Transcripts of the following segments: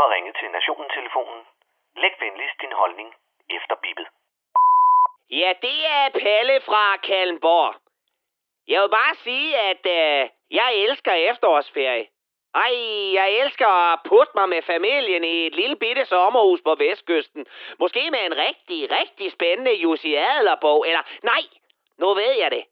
har ringet til Nationen-telefonen. Læg venligst din holdning efter bippet. Ja, det er Palle fra Kalmborg. Jeg vil bare sige, at øh, jeg elsker efterårsferie. Ej, jeg elsker at putte mig med familien i et lille bitte sommerhus på Vestkysten. Måske med en rigtig, rigtig spændende Jussi Adlerbog, Eller, nej, nu ved jeg det.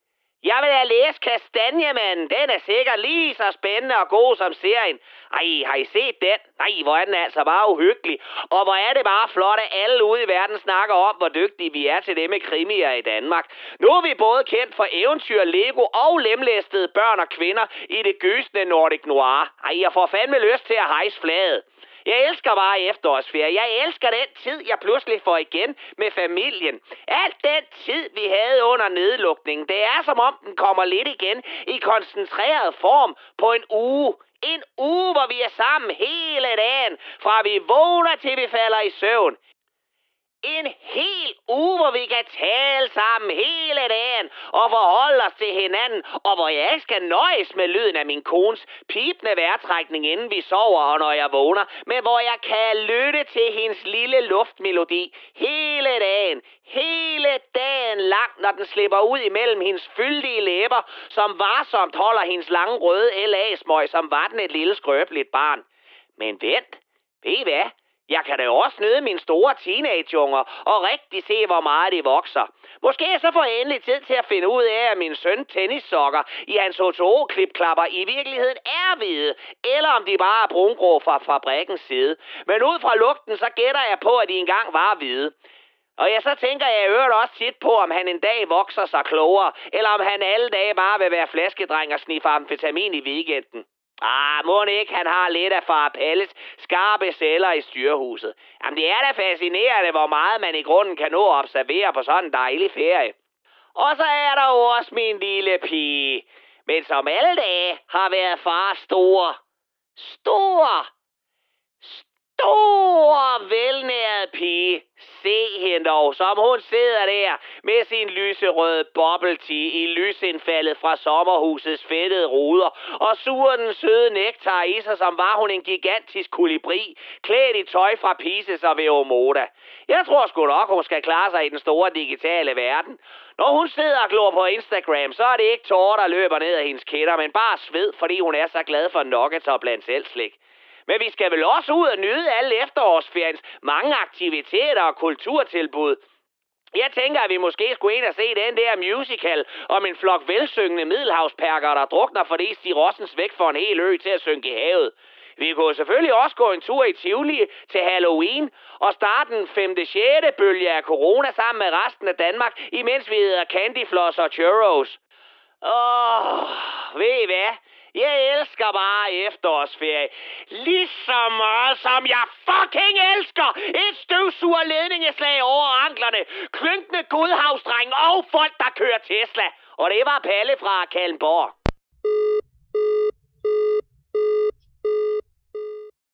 Jeg vil have læst Kastanjemanden. Den er sikkert lige så spændende og god som serien. Ej, har I set den? Nej, hvor er den altså bare uhyggelig. Og hvor er det bare flot, at alle ude i verden snakker om, hvor dygtige vi er til det med krimier i Danmark. Nu er vi både kendt for eventyr, Lego og lemlæstede børn og kvinder i det gysende Nordic Noir. Ej, jeg får fandme lyst til at hejse flaget. Jeg elsker bare efterårsferie. Jeg elsker den tid, jeg pludselig får igen med familien. Alt den tid, vi havde under nedlukningen, det er som om den kommer lidt igen i koncentreret form på en uge. En uge, hvor vi er sammen hele dagen, fra vi vågner til vi falder i søvn. En hel uge, hvor vi kan tale sammen hele dagen og forholde os til hinanden, og hvor jeg ikke skal nøjes med lyden af min kones pipende vejrtrækning, inden vi sover og når jeg vågner, men hvor jeg kan lytte til hendes lille luftmelodi hele dagen, hele dagen lang, når den slipper ud imellem hendes fyldige læber, som varsomt holder hendes lange røde LA-smøg, som var den et lille skrøbeligt barn. Men vent, ved I hvad? Jeg kan da også nyde mine store teenageunger og rigtig se, hvor meget de vokser. Måske så får jeg endelig tid til at finde ud af, at min søn tennissokker i hans H2O-klipklapper i virkeligheden er hvide, eller om de bare er brungrå fra fabrikkens side. Men ud fra lugten, så gætter jeg på, at de engang var hvide. Og ja, så tænker jeg i øvrigt også tit på, om han en dag vokser sig klogere, eller om han alle dage bare vil være flaskedreng og sniffe amfetamin i weekenden. Ah, må ikke, han har lidt af far Pelles skarpe celler i styrehuset. Jamen, det er da fascinerende, hvor meget man i grunden kan nå at observere på sådan en dejlig ferie. Og så er der jo også min lille pige. Men som alle dage har været far stor. Stor! Stor velnæret pige. Se hende dog, som hun sidder der med sin lyserøde bubble tea i lysindfaldet fra sommerhusets fedtede ruder og suger den søde nektar i sig, som var hun en gigantisk kolibri, klædt i tøj fra Pises og Veomoda. Jeg tror sgu nok, hun skal klare sig i den store digitale verden. Når hun sidder og glor på Instagram, så er det ikke tårer, der løber ned af hendes kætter, men bare sved, fordi hun er så glad for nuggets og blandt selv slik. Men vi skal vel også ud og nyde alle efterårsferiens mange aktiviteter og kulturtilbud. Jeg tænker, at vi måske skulle ind og se den der musical om en flok velsyngende middelhavsperker, der drukner, fordi de Rossens væk for en hel ø til at synke i havet. Vi kunne selvfølgelig også gå en tur i Tivoli til Halloween og starte den 5. 6. bølge af corona sammen med resten af Danmark, imens vi hedder Candyfloss og Churros. Åh, ved I hvad? Jeg elsker bare efterårsferie. Lige så meget som jeg fucking elsker et støvsuger ledningeslag over anklerne, klynkende godhavsdreng og folk, der kører Tesla. Og det var Palle fra Kalmborg.